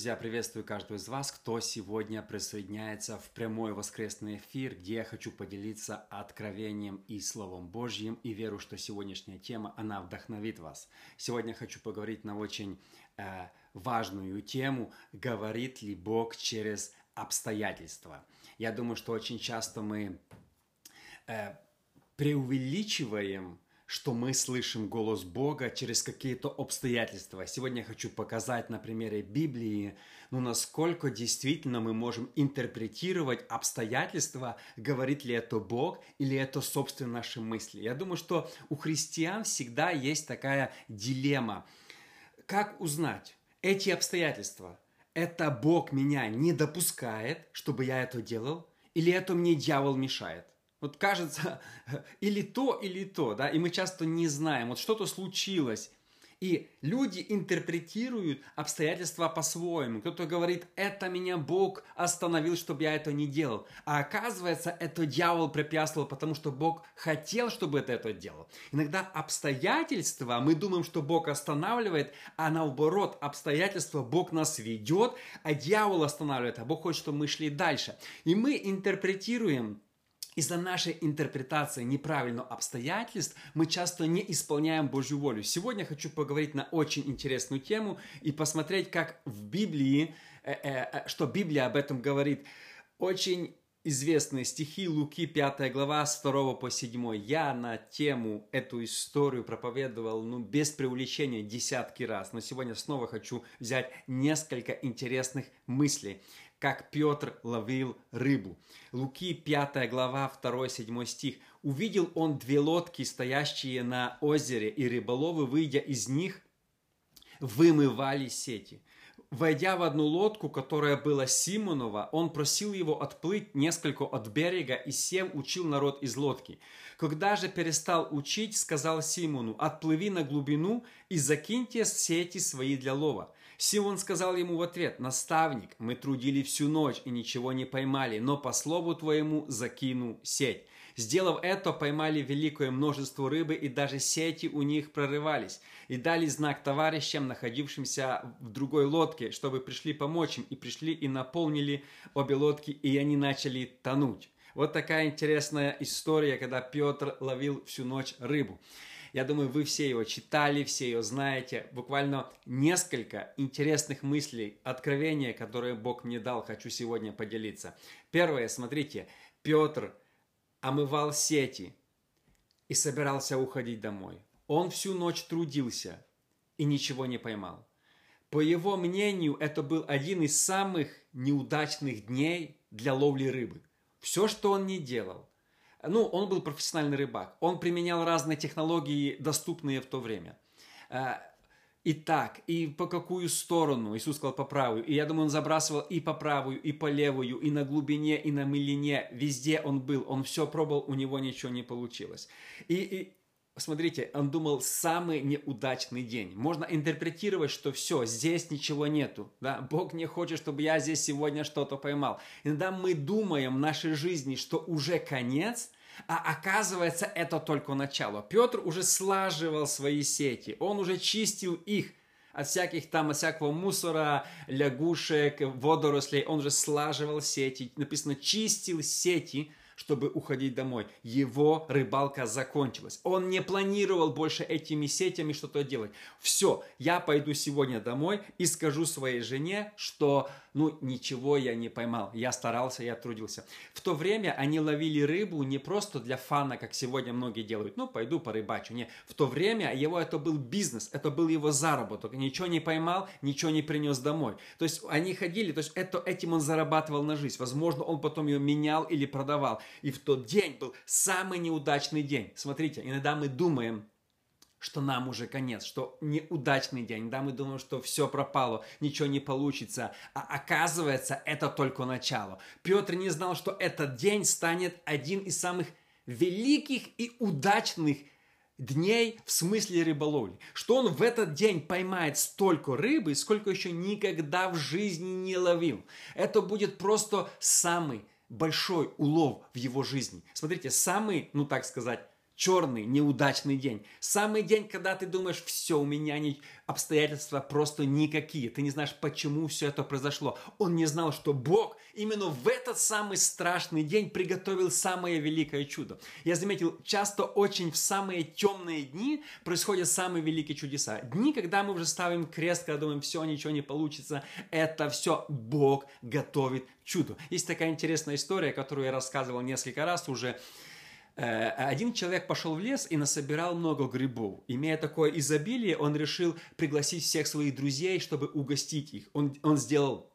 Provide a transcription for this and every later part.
друзья, приветствую каждого из вас, кто сегодня присоединяется в прямой воскресный эфир, где я хочу поделиться откровением и Словом Божьим, и верю, что сегодняшняя тема, она вдохновит вас. Сегодня хочу поговорить на очень э, важную тему, говорит ли Бог через обстоятельства. Я думаю, что очень часто мы э, преувеличиваем что мы слышим голос Бога через какие-то обстоятельства. Сегодня я хочу показать на примере Библии, ну, насколько действительно мы можем интерпретировать обстоятельства, говорит ли это Бог или это, собственно, наши мысли. Я думаю, что у христиан всегда есть такая дилемма. Как узнать эти обстоятельства? Это Бог меня не допускает, чтобы я это делал, или это мне дьявол мешает? Вот кажется, или то, или то, да, и мы часто не знаем, вот что-то случилось, и люди интерпретируют обстоятельства по-своему. Кто-то говорит, это меня Бог остановил, чтобы я это не делал. А оказывается, это дьявол препятствовал, потому что Бог хотел, чтобы ты это делал. Иногда обстоятельства, мы думаем, что Бог останавливает, а наоборот, обстоятельства Бог нас ведет, а дьявол останавливает, а Бог хочет, чтобы мы шли дальше. И мы интерпретируем из-за нашей интерпретации неправильных обстоятельств мы часто не исполняем Божью волю. Сегодня хочу поговорить на очень интересную тему и посмотреть, как в Библии, э, э, э что Библия об этом говорит. Очень известные стихи Луки, 5 глава, с 2 по 7. Я на тему, эту историю проповедовал, ну, без преувеличения, десятки раз. Но сегодня снова хочу взять несколько интересных мыслей как Петр ловил рыбу. Луки 5 глава 2-7 стих. «Увидел он две лодки, стоящие на озере, и рыболовы, выйдя из них, вымывали сети. Войдя в одну лодку, которая была Симонова, он просил его отплыть несколько от берега и сев учил народ из лодки. Когда же перестал учить, сказал Симону, отплыви на глубину и закиньте сети свои для лова. Симон сказал ему в ответ, «Наставник, мы трудили всю ночь и ничего не поймали, но по слову твоему закину сеть». Сделав это, поймали великое множество рыбы, и даже сети у них прорывались. И дали знак товарищам, находившимся в другой лодке, чтобы пришли помочь им, и пришли и наполнили обе лодки, и они начали тонуть. Вот такая интересная история, когда Петр ловил всю ночь рыбу. Я думаю, вы все его читали, все ее знаете. Буквально несколько интересных мыслей, откровения, которые Бог мне дал, хочу сегодня поделиться. Первое, смотрите, Петр омывал сети и собирался уходить домой. Он всю ночь трудился и ничего не поймал. По его мнению, это был один из самых неудачных дней для ловли рыбы. Все, что он не делал, ну, он был профессиональный рыбак. Он применял разные технологии, доступные в то время. Э, и так, и по какую сторону, Иисус сказал по правую. И я думаю, он забрасывал и по правую, и по левую, и на глубине, и на мылине. Везде он был, он все пробовал, у него ничего не получилось. И, и смотрите, он думал, самый неудачный день. Можно интерпретировать, что все, здесь ничего нету. Да? Бог не хочет, чтобы я здесь сегодня что-то поймал. Иногда мы думаем в нашей жизни, что уже конец, а оказывается, это только начало. Петр уже слаживал свои сети, он уже чистил их от всяких там, от всякого мусора, лягушек, водорослей. Он же слаживал сети. Написано, чистил сети чтобы уходить домой. Его рыбалка закончилась. Он не планировал больше этими сетями что-то делать. Все, я пойду сегодня домой и скажу своей жене, что ну ничего я не поймал. Я старался, я трудился. В то время они ловили рыбу не просто для фана, как сегодня многие делают. Ну, пойду порыбачу. Не, в то время его это был бизнес, это был его заработок. Ничего не поймал, ничего не принес домой. То есть они ходили, то есть это, этим он зарабатывал на жизнь. Возможно, он потом ее менял или продавал. И в тот день был самый неудачный день. Смотрите, иногда мы думаем, что нам уже конец, что неудачный день, да, мы думаем, что все пропало, ничего не получится, а оказывается, это только начало. Петр не знал, что этот день станет один из самых великих и удачных дней в смысле рыболовли, что он в этот день поймает столько рыбы, сколько еще никогда в жизни не ловил. Это будет просто самый большой улов в его жизни. Смотрите, самый, ну так сказать, черный, неудачный день. Самый день, когда ты думаешь, все, у меня не... обстоятельства просто никакие. Ты не знаешь, почему все это произошло. Он не знал, что Бог именно в этот самый страшный день приготовил самое великое чудо. Я заметил, часто очень в самые темные дни происходят самые великие чудеса. Дни, когда мы уже ставим крест, когда думаем, все, ничего не получится. Это все Бог готовит чудо. Есть такая интересная история, которую я рассказывал несколько раз уже. Э, один человек пошел в лес и насобирал много грибов. Имея такое изобилие, он решил пригласить всех своих друзей, чтобы угостить их. Он, он сделал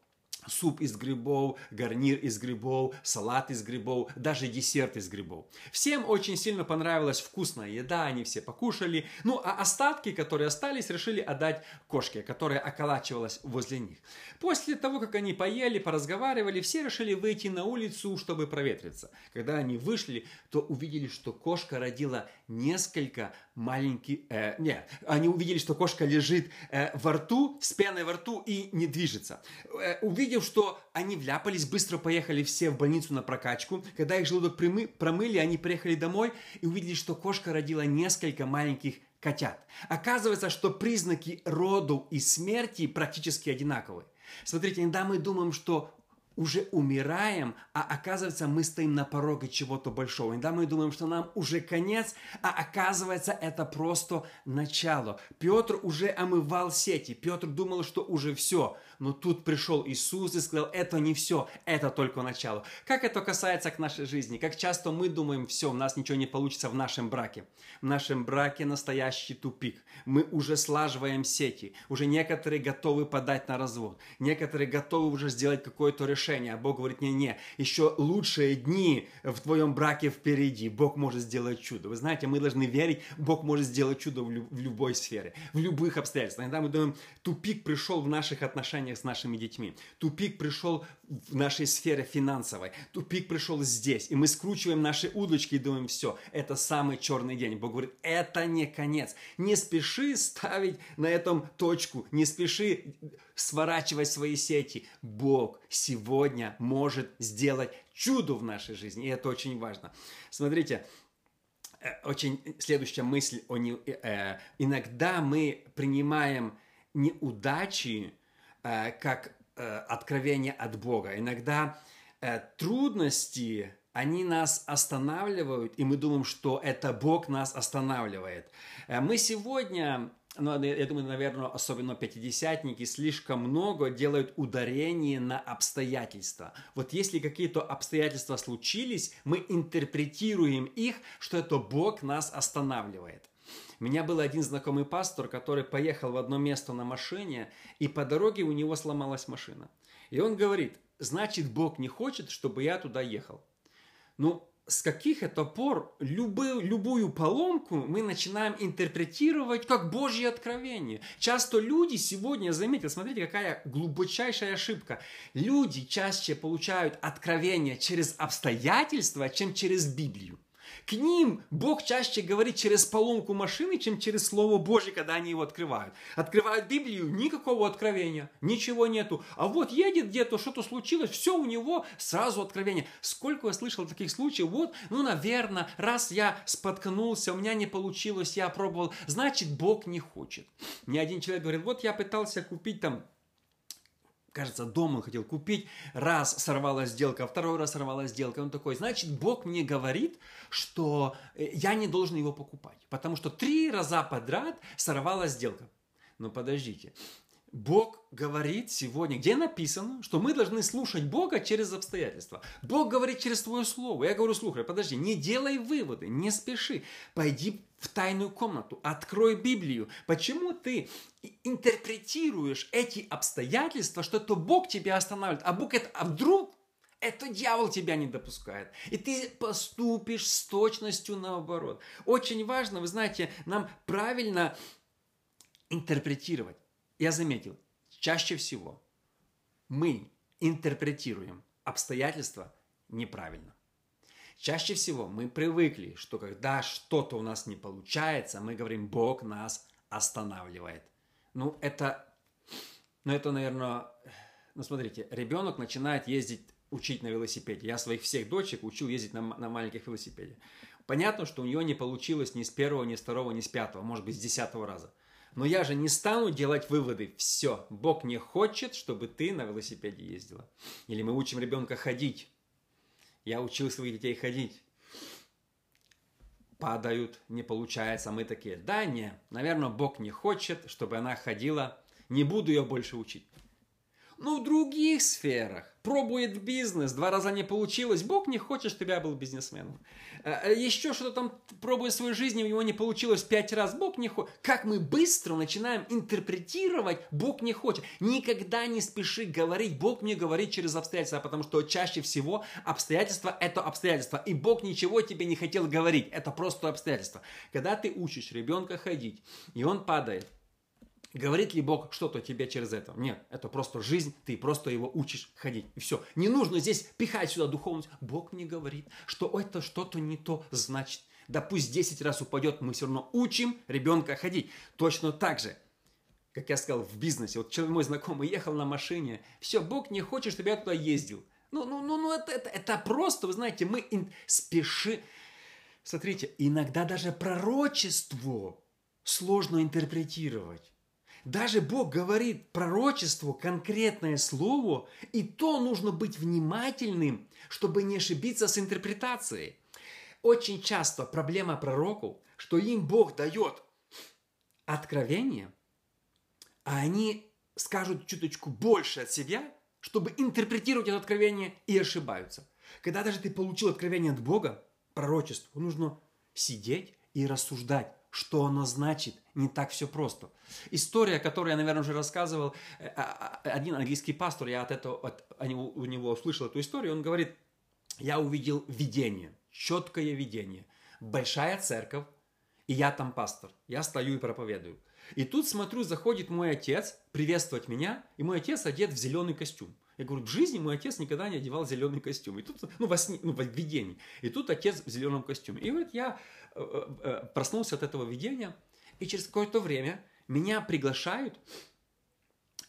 суп из грибов, гарнир из грибов, салат из грибов, даже десерт из грибов. Всем очень сильно понравилась вкусная еда, они все покушали. Ну, а остатки, которые остались, решили отдать кошке, которая околачивалась возле них. После того, как они поели, поразговаривали, все решили выйти на улицу, чтобы проветриться. Когда они вышли, то увидели, что кошка родила несколько маленьких... Э, нет, они увидели, что кошка лежит э, во рту, с пеной во рту и не движется. Э, увидев, что они вляпались, быстро поехали все в больницу на прокачку. Когда их желудок примы, промыли, они приехали домой и увидели, что кошка родила несколько маленьких котят. Оказывается, что признаки роду и смерти практически одинаковые. Смотрите, иногда мы думаем, что уже умираем, а оказывается мы стоим на пороге чего-то большого. Иногда мы думаем, что нам уже конец, а оказывается это просто начало. Петр уже омывал сети, Петр думал, что уже все. Но тут пришел Иисус и сказал, это не все, это только начало. Как это касается к нашей жизни? Как часто мы думаем, все, у нас ничего не получится в нашем браке. В нашем браке настоящий тупик. Мы уже слаживаем сети. Уже некоторые готовы подать на развод. Некоторые готовы уже сделать какое-то решение. А Бог говорит, не-не, еще лучшие дни в твоем браке впереди. Бог может сделать чудо. Вы знаете, мы должны верить, Бог может сделать чудо в, лю- в любой сфере, в любых обстоятельствах. Иногда мы думаем, тупик пришел в наших отношениях отношениях с нашими детьми. Тупик пришел в нашей сфере финансовой. Тупик пришел здесь. И мы скручиваем наши удочки и думаем, все, это самый черный день. Бог говорит, это не конец. Не спеши ставить на этом точку. Не спеши сворачивать свои сети. Бог сегодня может сделать чудо в нашей жизни. И это очень важно. Смотрите, э, очень следующая мысль о не, э, иногда мы принимаем неудачи Э, как э, откровение от Бога. Иногда э, трудности, они нас останавливают, и мы думаем, что это Бог нас останавливает. Мы сегодня ну, я думаю, наверное, особенно пятидесятники слишком много делают ударение на обстоятельства. Вот если какие-то обстоятельства случились, мы интерпретируем их, что это Бог нас останавливает. У меня был один знакомый пастор, который поехал в одно место на машине, и по дороге у него сломалась машина. И он говорит, значит, Бог не хочет, чтобы я туда ехал. Ну, с каких это пор любую, любую поломку мы начинаем интерпретировать как Божье откровение. Часто люди сегодня, заметьте, смотрите, какая глубочайшая ошибка. Люди чаще получают откровение через обстоятельства, чем через Библию. К ним Бог чаще говорит через поломку машины, чем через Слово Божье, когда они его открывают. Открывают Библию, никакого откровения, ничего нету. А вот едет где-то, что-то случилось, все у него сразу откровение. Сколько я слышал таких случаев, вот, ну, наверное, раз я споткнулся, у меня не получилось, я пробовал, значит, Бог не хочет. Ни один человек говорит, вот я пытался купить там кажется, дом он хотел купить, раз сорвалась сделка, второй раз сорвалась сделка, он такой, значит, Бог мне говорит, что э, я не должен его покупать, потому что три раза подряд сорвалась сделка. Но подождите, Бог говорит сегодня, где написано, что мы должны слушать Бога через обстоятельства. Бог говорит через твое слово. Я говорю, слушай, подожди, не делай выводы, не спеши. Пойди в тайную комнату, открой Библию. Почему ты интерпретируешь эти обстоятельства, что это Бог тебя останавливает, а Бог это, а вдруг это дьявол тебя не допускает. И ты поступишь с точностью наоборот. Очень важно, вы знаете, нам правильно интерпретировать я заметил, чаще всего мы интерпретируем обстоятельства неправильно. Чаще всего мы привыкли, что когда что-то у нас не получается, мы говорим, Бог нас останавливает. Ну, это, ну, это, наверное, ну, смотрите, ребенок начинает ездить, учить на велосипеде. Я своих всех дочек учил ездить на, на маленьких велосипеде. Понятно, что у нее не получилось ни с первого, ни с второго, ни с пятого, может быть, с десятого раза. Но я же не стану делать выводы. Все, Бог не хочет, чтобы ты на велосипеде ездила. Или мы учим ребенка ходить. Я учил своих детей ходить. Падают, не получается, мы такие, да не, наверное, Бог не хочет, чтобы она ходила, не буду ее больше учить. Но в других сферах пробует бизнес, два раза не получилось, Бог не хочет, чтобы я был бизнесменом. Э, Еще что-то там пробует в своей жизни, у него не получилось пять раз, Бог не хочет. Как мы быстро начинаем интерпретировать, Бог не хочет. Никогда не спеши говорить, Бог мне говорит через обстоятельства, потому что чаще всего обстоятельства – это обстоятельства, и Бог ничего тебе не хотел говорить, это просто обстоятельства. Когда ты учишь ребенка ходить, и он падает, Говорит ли Бог что-то тебе через это? Нет, это просто жизнь, ты просто его учишь ходить. И все. Не нужно здесь пихать сюда духовность. Бог мне говорит, что это что-то не то значит. Да пусть 10 раз упадет, мы все равно учим ребенка ходить. Точно так же, как я сказал, в бизнесе. Вот человек мой знакомый ехал на машине. Все, Бог не хочет, чтобы я туда ездил. Ну, ну, ну, ну это, это, это просто, вы знаете, мы ин... спеши. Смотрите, иногда даже пророчество сложно интерпретировать. Даже Бог говорит пророчеству конкретное слово, и то нужно быть внимательным, чтобы не ошибиться с интерпретацией. Очень часто проблема пророков, что им Бог дает откровение, а они скажут чуточку больше от себя, чтобы интерпретировать это откровение и ошибаются. Когда даже ты получил откровение от Бога, пророчество, нужно сидеть и рассуждать, что оно значит. Не так все просто. История, которую я, наверное, уже рассказывал, э, а, а, один английский пастор, я от этого, от, у него услышал эту историю, он говорит, я увидел видение, четкое видение, большая церковь, и я там пастор, я стою и проповедую. И тут смотрю, заходит мой отец приветствовать меня, и мой отец одет в зеленый костюм. Я говорю, в жизни мой отец никогда не одевал зеленый костюм. И тут, ну, во сне, ну, в видении. И тут отец в зеленом костюме. И вот я э, э, э, проснулся от этого видения, и через какое-то время меня приглашают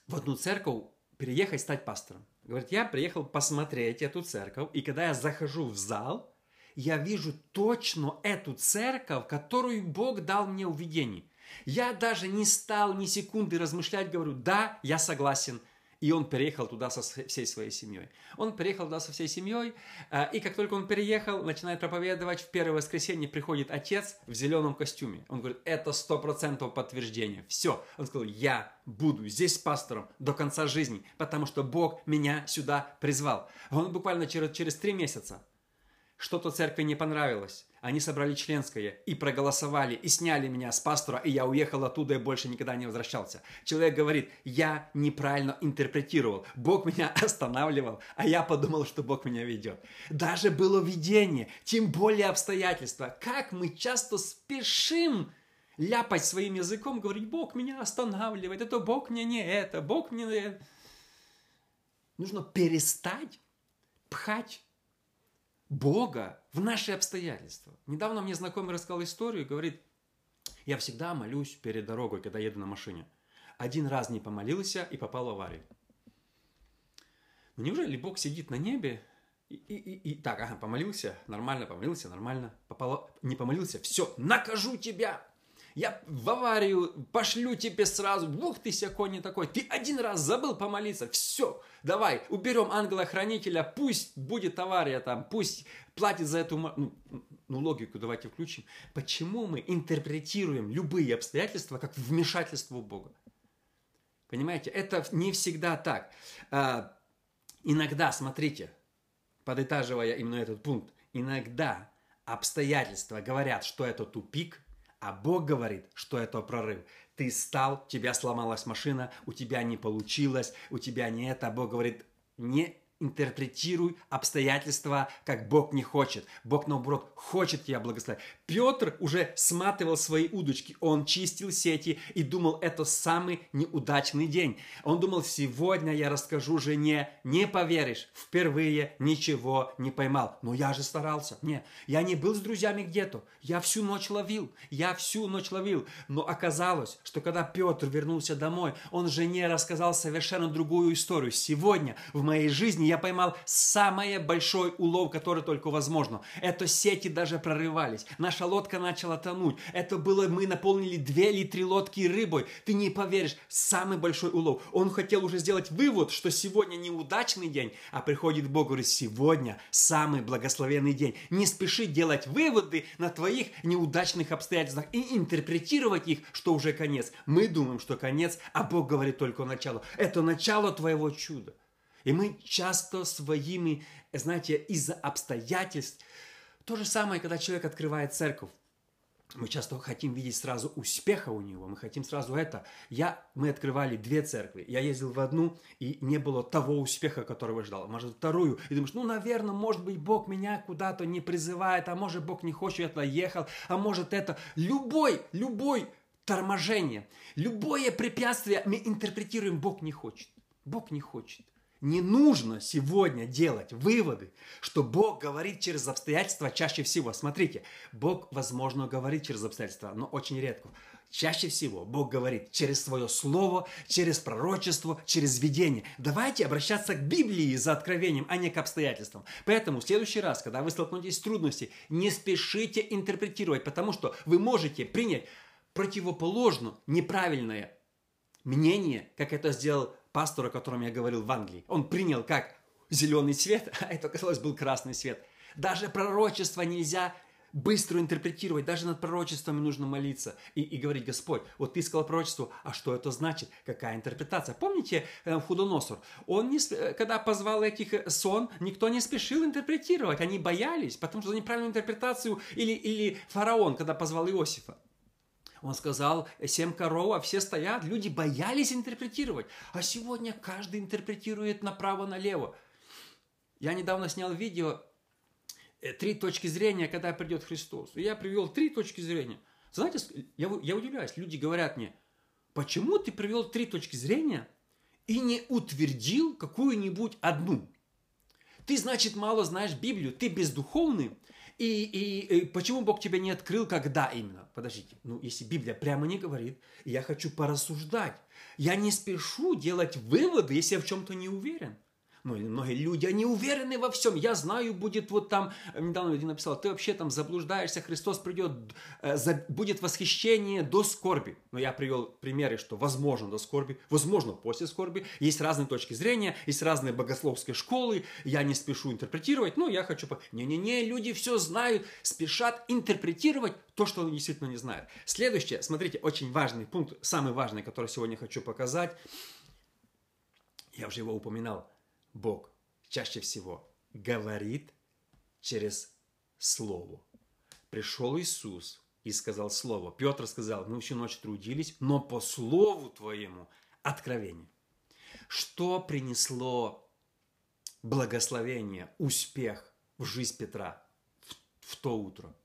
в одну церковь переехать стать пастором. Говорит, я приехал посмотреть эту церковь, и когда я захожу в зал, я вижу точно эту церковь, которую Бог дал мне в видении. Я даже не стал ни секунды размышлять, говорю, да, я согласен, и он переехал туда со всей своей семьей. Он переехал туда со всей семьей, э, и как только он переехал, начинает проповедовать, в первое воскресенье приходит отец в зеленом костюме. Он говорит, это сто процентов подтверждение. Все. Он сказал, я буду здесь пастором до конца жизни, потому что Бог меня сюда призвал. Он буквально через, через три месяца что-то церкви не понравилось. Они собрали членское и проголосовали, и сняли меня с пастора, и я уехал оттуда и больше никогда не возвращался. Человек говорит, я неправильно интерпретировал, Бог меня останавливал, а я подумал, что Бог меня ведет. Даже было видение, тем более обстоятельства. Как мы часто спешим ляпать своим языком, говорить, Бог меня останавливает, это Бог мне не это, Бог мне. Нужно перестать пхать Бога в наши обстоятельства. Недавно мне знакомый рассказал историю и говорит, я всегда молюсь перед дорогой, когда еду на машине. Один раз не помолился и попал в аварию. Ну, неужели Бог сидит на небе и, и, и, и так, ага, помолился, нормально, помолился, нормально, попало, не помолился, все, накажу тебя, я в аварию пошлю тебе сразу, ух ты ся не такой, ты один раз забыл помолиться, все, давай, уберем ангела-хранителя, пусть будет авария там, пусть платит за эту, ну, ну логику давайте включим. Почему мы интерпретируем любые обстоятельства как вмешательство Бога? Понимаете, это не всегда так. А, иногда, смотрите, подытаживая именно этот пункт, иногда обстоятельства говорят, что это тупик – а Бог говорит, что это прорыв. Ты стал, у тебя сломалась машина, у тебя не получилось, у тебя не это. А Бог говорит, не интерпретируй обстоятельства, как Бог не хочет. Бог, наоборот, хочет тебя благословить. Петр уже сматывал свои удочки, он чистил сети и думал, это самый неудачный день. Он думал, сегодня я расскажу жене, не поверишь, впервые ничего не поймал. Но я же старался. Не, я не был с друзьями где-то, я всю ночь ловил, я всю ночь ловил. Но оказалось, что когда Петр вернулся домой, он жене рассказал совершенно другую историю. Сегодня в моей жизни я поймал самый большой улов, который только возможно. Это сети даже прорывались. Наша лодка начала тонуть. Это было, мы наполнили две или три лодки рыбой. Ты не поверишь, самый большой улов. Он хотел уже сделать вывод, что сегодня неудачный день, а приходит Бог и говорит, сегодня самый благословенный день. Не спеши делать выводы на твоих неудачных обстоятельствах и интерпретировать их, что уже конец. Мы думаем, что конец, а Бог говорит только начало. Это начало твоего чуда. И мы часто своими, знаете, из-за обстоятельств, то же самое, когда человек открывает церковь. Мы часто хотим видеть сразу успеха у него, мы хотим сразу это. Я, мы открывали две церкви, я ездил в одну, и не было того успеха, которого ждал. Может, вторую, и думаешь, ну, наверное, может быть, Бог меня куда-то не призывает, а может, Бог не хочет, я ехал, а может, это любой, любой торможение, любое препятствие мы интерпретируем, Бог не хочет. Бог не хочет. Не нужно сегодня делать выводы, что Бог говорит через обстоятельства чаще всего. Смотрите, Бог, возможно, говорит через обстоятельства, но очень редко. Чаще всего Бог говорит через свое слово, через пророчество, через видение. Давайте обращаться к Библии за откровением, а не к обстоятельствам. Поэтому в следующий раз, когда вы столкнетесь с трудностями, не спешите интерпретировать, потому что вы можете принять противоположно неправильное мнение, как это сделал пастор, о котором я говорил в Англии. Он принял как зеленый цвет, а это, казалось, был красный цвет. Даже пророчество нельзя быстро интерпретировать, даже над пророчествами нужно молиться и, и говорить, Господь, вот ты сказал пророчество, а что это значит, какая интерпретация? Помните э, Худоносор? Он, не, когда позвал этих э, сон, никто не спешил интерпретировать, они боялись, потому что за неправильную интерпретацию, или, или фараон, когда позвал Иосифа. Он сказал, семь коров, а все стоят. Люди боялись интерпретировать. А сегодня каждый интерпретирует направо-налево. Я недавно снял видео э, «Три точки зрения, когда придет Христос». И я привел три точки зрения. Знаете, я, я удивляюсь. Люди говорят мне, почему ты привел три точки зрения и не утвердил какую-нибудь одну? Ты, значит, мало знаешь Библию, ты бездуховный, и, и, и почему Бог тебя не открыл, когда именно? Подождите, ну если Библия прямо не говорит, я хочу порассуждать. Я не спешу делать выводы, если я в чем-то не уверен. Ну, многие люди, они уверены во всем. Я знаю, будет вот там, недавно один написал, ты вообще там заблуждаешься, Христос придет, э, будет восхищение до скорби. Но я привел примеры, что возможно до скорби, возможно после скорби. Есть разные точки зрения, есть разные богословские школы. Я не спешу интерпретировать, но я хочу... Не-не-не, люди все знают, спешат интерпретировать то, что они действительно не знают. Следующее, смотрите, очень важный пункт, самый важный, который сегодня хочу показать. Я уже его упоминал Бог чаще всего говорит через Слово. Пришел Иисус и сказал Слово. Петр сказал, мы всю ночь трудились, но по Слову Твоему откровение. Что принесло благословение, успех в жизнь Петра в, в то утро?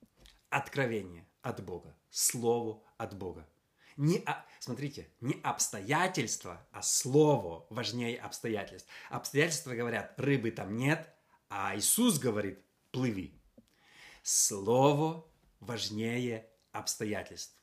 Откровение от Бога, Слово от Бога. Не, смотрите, не обстоятельства, а слово важнее обстоятельств. Обстоятельства говорят, рыбы там нет, а Иисус говорит, плыви. Слово важнее обстоятельств.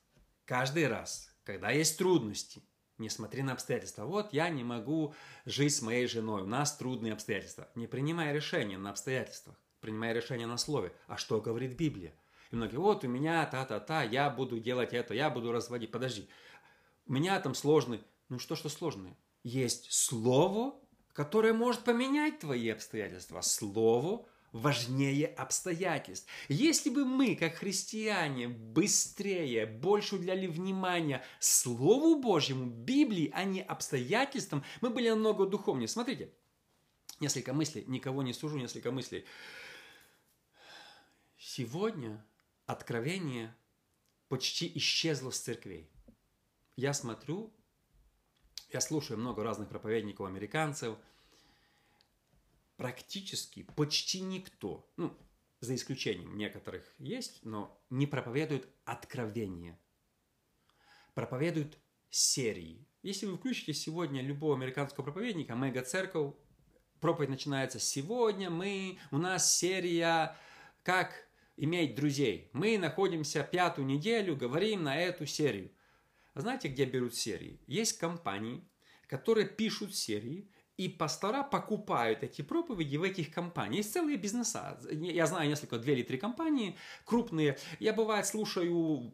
Каждый раз, когда есть трудности, не смотри на обстоятельства. Вот я не могу жить с моей женой, у нас трудные обстоятельства. Не принимай решения на обстоятельствах, принимай решения на слове. А что говорит Библия? И многие, вот у меня та-та-та, я буду делать это, я буду разводить. Подожди, у меня там сложный. Ну что, что сложное? Есть слово, которое может поменять твои обстоятельства. Слово важнее обстоятельств. Если бы мы, как христиане, быстрее, больше уделяли внимания Слову Божьему, Библии, а не обстоятельствам, мы были намного духовнее. Смотрите, несколько мыслей, никого не сужу, несколько мыслей. Сегодня откровение почти исчезло с церквей. Я смотрю, я слушаю много разных проповедников, американцев, практически почти никто, ну, за исключением некоторых есть, но не проповедует откровение. Проповедуют серии. Если вы включите сегодня любого американского проповедника, мега-церковь, проповедь начинается сегодня, мы, у нас серия «Как иметь друзей. Мы находимся пятую неделю, говорим на эту серию. А знаете, где берут серии? Есть компании, которые пишут серии И пастора покупают эти проповеди в этих компаниях. Есть целые бизнеса. Я знаю несколько, две или три компании крупные. Я, бывает, слушаю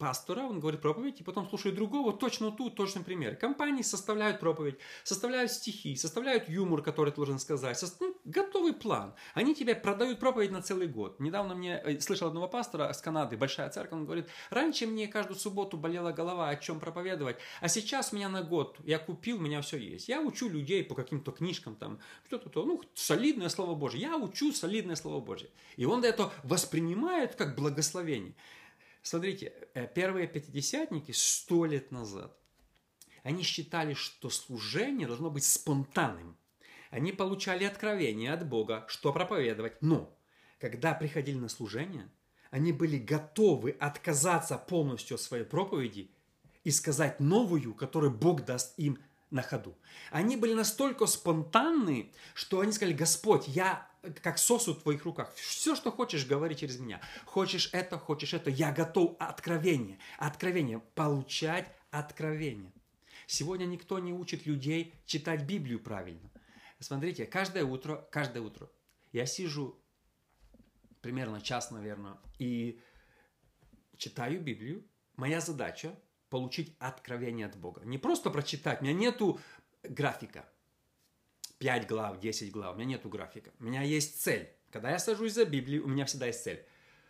пастора, он говорит проповедь, и потом слушает другого, точно ту, точный пример. Компании составляют проповедь, составляют стихи, составляют юмор, который ты должен сказать, со... ну, готовый план. Они тебе продают проповедь на целый год. Недавно мне э, слышал одного пастора с Канады, большая церковь, он говорит, раньше мне каждую субботу болела голова, о чем проповедовать, а сейчас у меня на год, я купил, у меня все есть. Я учу людей по каким-то книжкам, там, что-то, то, ну, солидное Слово Божье. Я учу солидное Слово Божье. И он это воспринимает как благословение. Смотрите, э, первые пятидесятники сто лет назад, они считали, что служение должно быть спонтанным. Они получали откровение от Бога, что проповедовать. Но, когда приходили на служение, они были готовы отказаться полностью от своей проповеди и сказать новую, которую Бог даст им на ходу. Они были настолько спонтанны, что они сказали, Господь, я как сосуд в твоих руках. Все, что хочешь, говори через меня. Хочешь это, хочешь это. Я готов откровение. Откровение. Получать откровение. Сегодня никто не учит людей читать Библию правильно. Смотрите, каждое утро, каждое утро я сижу примерно час, наверное, и читаю Библию. Моя задача получить откровение от Бога. Не просто прочитать. У меня нету графика. 5 глав, 10 глав. У меня нету графика. У меня есть цель. Когда я сажусь за Библию, у меня всегда есть цель.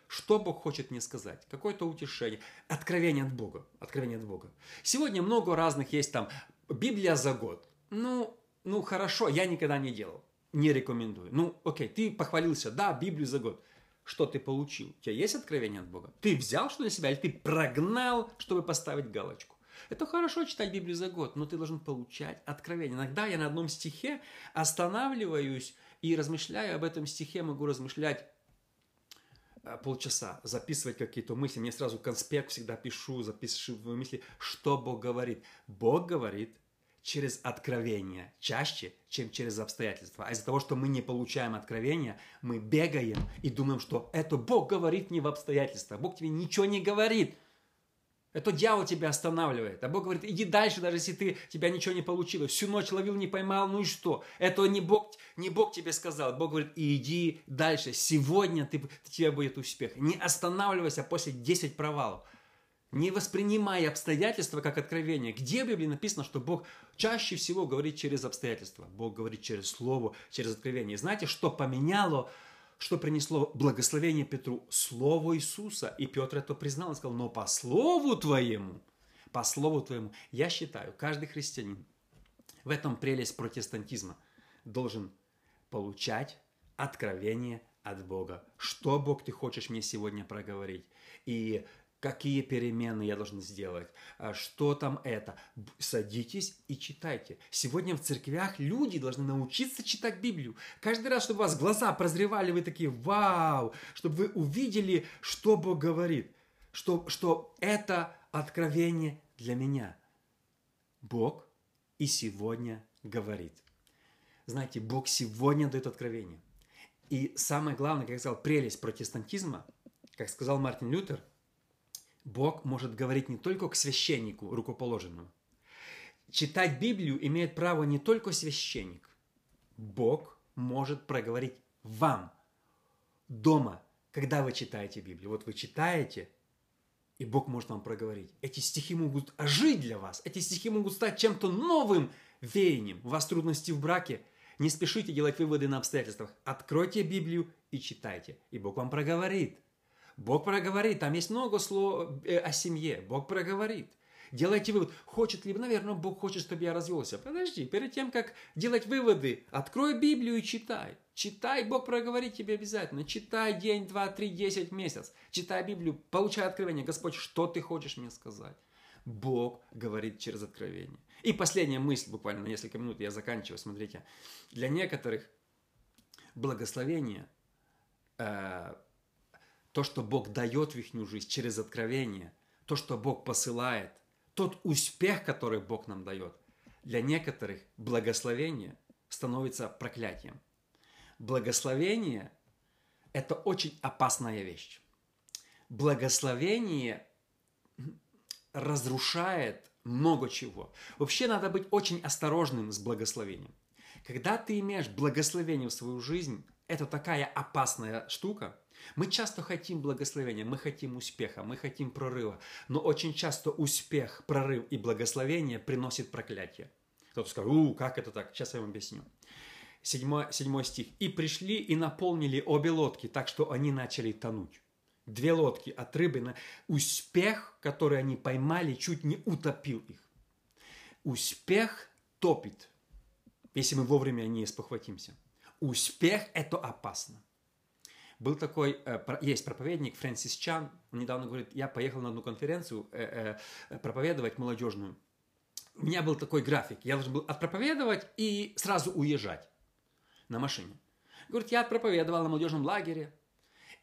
Что Бог хочет мне сказать? Какое-то утешение. Откровение от Бога. Откровение от Бога. Сегодня много разных есть там. Библия за год. Ну, ну хорошо, я никогда не делал. Не рекомендую. Ну, окей, ты похвалился, да, Библию за год. Что ты получил? У тебя есть откровение от Бога? Ты взял что на себя или ты прогнал, чтобы поставить галочку? Это хорошо читать Библию за год, но ты должен получать откровение. Иногда я на одном стихе останавливаюсь и размышляю об этом стихе, могу размышлять э, полчаса, записывать какие-то мысли. Мне сразу конспект всегда пишу, записываю мысли, что Бог говорит. Бог говорит через откровение чаще, чем через обстоятельства. А из-за того, что мы не получаем откровения, мы бегаем и думаем, что это Бог говорит не в обстоятельствах. Бог тебе ничего не говорит. Это дьявол тебя останавливает. А Бог говорит, иди дальше, даже если ты, тебя ничего не получилось. Всю ночь ловил, не поймал, ну и что? Это не Бог, не Бог тебе сказал. Бог говорит, иди дальше. Сегодня ты, тебе будет успех. Не останавливайся после 10 провалов. Не воспринимай обстоятельства как откровение. Где в Библии написано, что Бог чаще всего говорит через обстоятельства? Бог говорит через Слово, через откровение. Знаете, что поменяло что принесло благословение Петру? Слово Иисуса. И Петр это признал и сказал, но по слову твоему, по слову твоему, я считаю, каждый христианин, в этом прелесть протестантизма, должен получать откровение от Бога. Что, Бог, ты хочешь мне сегодня проговорить? И какие перемены я должен сделать, а что там это. Садитесь и читайте. Сегодня в церквях люди должны научиться читать Библию. Каждый раз, чтобы у вас глаза прозревали, вы такие, вау, чтобы вы увидели, что Бог говорит, что, что это откровение для меня. Бог и сегодня говорит. Знаете, Бог сегодня дает откровение. И самое главное, как я сказал, прелесть протестантизма, как сказал Мартин Лютер – Бог может говорить не только к священнику рукоположенному. Читать Библию имеет право не только священник. Бог может проговорить вам дома, когда вы читаете Библию. Вот вы читаете, и Бог может вам проговорить. Эти стихи могут ожить для вас. Эти стихи могут стать чем-то новым веянием. У вас трудности в браке. Не спешите делать выводы на обстоятельствах. Откройте Библию и читайте. И Бог вам проговорит – Бог проговорит, там есть много слов э, о семье. Бог проговорит. Делайте вывод. Хочет ли, наверное, Бог хочет, чтобы я развелся. Подожди, перед тем, как делать выводы, открой Библию и читай. Читай, Бог проговорит тебе обязательно. Читай день, два, три, десять, месяц. Читай Библию, получай откровение. Господь, что ты хочешь мне сказать? Бог говорит через откровение. И последняя мысль, буквально на несколько минут, я заканчиваю. Смотрите, для некоторых благословение э, то, что Бог дает в их жизнь через откровение, то, что Бог посылает, тот успех, который Бог нам дает, для некоторых благословение становится проклятием. Благословение – это очень опасная вещь. Благословение разрушает много чего. Вообще надо быть очень осторожным с благословением. Когда ты имеешь благословение в свою жизнь, это такая опасная штука. Мы часто хотим благословения, мы хотим успеха, мы хотим прорыва, но очень часто успех, прорыв и благословение приносит проклятие. Кто-то скажет, у, как это так? Сейчас я вам объясню. Седьмой, седьмой стих. «И пришли и наполнили обе лодки, так что они начали тонуть». Две лодки от рыбы. На... Успех, который они поймали, чуть не утопил их. Успех топит, если мы вовремя не спохватимся. Успех – это опасно. Был такой, э, есть проповедник Фрэнсис Чан, он недавно говорит, я поехал на одну конференцию э, э, проповедовать молодежную. У меня был такой график, я должен был отпроповедовать и сразу уезжать на машине. Говорит, я отпроповедовал на молодежном лагере,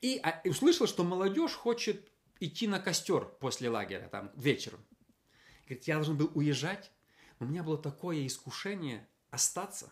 и, а, услышал, что молодежь хочет идти на костер после лагеря, там, вечером. Говорит, я должен был уезжать, но у меня было такое искушение остаться,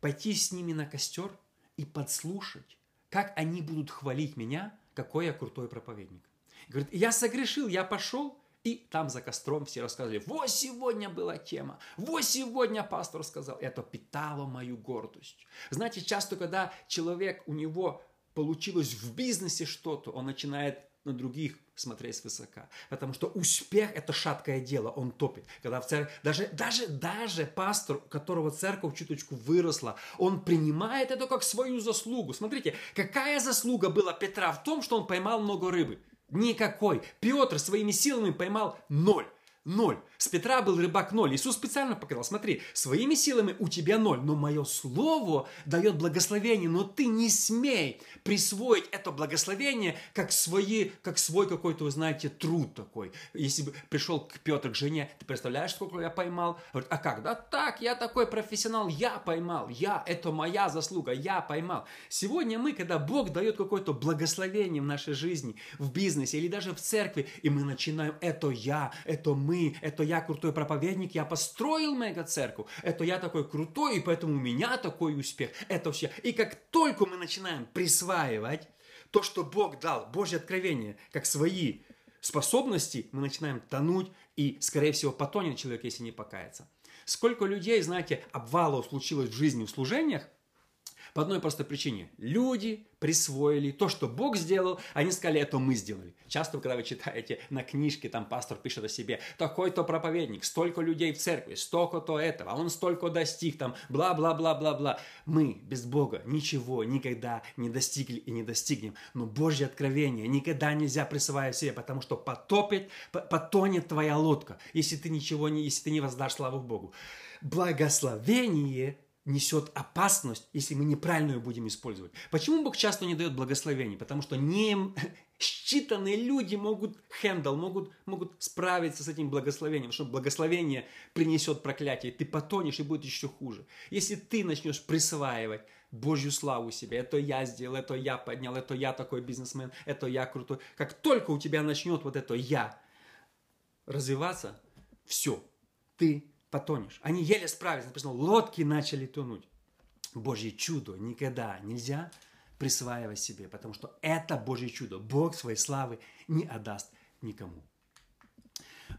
пойти с ними на костер и подслушать, как они будут хвалить меня, какой я крутой проповедник. Говорит, я согрешил, я пошел, и там за костром все рассказывали, вот сегодня была тема, вот сегодня пастор сказал. Это питало мою гордость. Знаете, часто, когда человек, у него получилось в бизнесе что-то, он начинает на других смотреть свысока. Потому что успех – это шаткое дело, он топит. Когда в церкви, даже, даже, даже пастор, у которого церковь чуточку выросла, он принимает это как свою заслугу. Смотрите, какая заслуга была Петра в том, что он поймал много рыбы? Никакой. Петр своими силами поймал ноль ноль. С Петра был рыбак ноль. Иисус специально показал, смотри, своими силами у тебя ноль, но мое слово дает благословение, но ты не смей присвоить это благословение как, свои, как свой какой-то, вы знаете, труд такой. Если бы пришел к Петр к жене, ты представляешь, сколько я поймал? Говорит, а как? Да так, я такой профессионал, я поймал, я, это моя заслуга, я поймал. Сегодня мы, когда Бог дает какое-то благословение в нашей жизни, в бизнесе или даже в церкви, и мы начинаем, это я, это мы, это я крутой проповедник, я построил мега-церковь, это я такой крутой, и поэтому у меня такой успех, это все. И как только мы начинаем присваивать то, что Бог дал, Божье откровение, как свои способности, мы начинаем тонуть, и, скорее всего, потонет человек, если не покается. Сколько людей, знаете, обвалов случилось в жизни в служениях, по одной простой причине. Люди присвоили то, что Бог сделал, они сказали, это мы сделали. Часто, когда вы читаете на книжке, там пастор пишет о себе, такой-то проповедник, столько людей в церкви, столько-то этого, он столько достиг, там, бла-бла-бла-бла-бла. Мы без Бога ничего никогда не достигли и не достигнем. Но Божье откровение никогда нельзя присваивать себе, потому что потопит, потонет твоя лодка, если ты ничего не, если ты не воздашь славу Богу. Благословение несет опасность, если мы неправильно ее будем использовать. Почему Бог часто не дает благословений? Потому что не считанные люди могут хендл, могут, могут справиться с этим благословением, что благословение принесет проклятие, ты потонешь и будет еще хуже. Если ты начнешь присваивать Божью славу себе, это я сделал, это я поднял, это я такой бизнесмен, это я крутой. Как только у тебя начнет вот это я развиваться, все, ты потонешь. Они еле справились. Написано, лодки начали тонуть. Божье чудо никогда нельзя присваивать себе, потому что это Божье чудо. Бог своей славы не отдаст никому.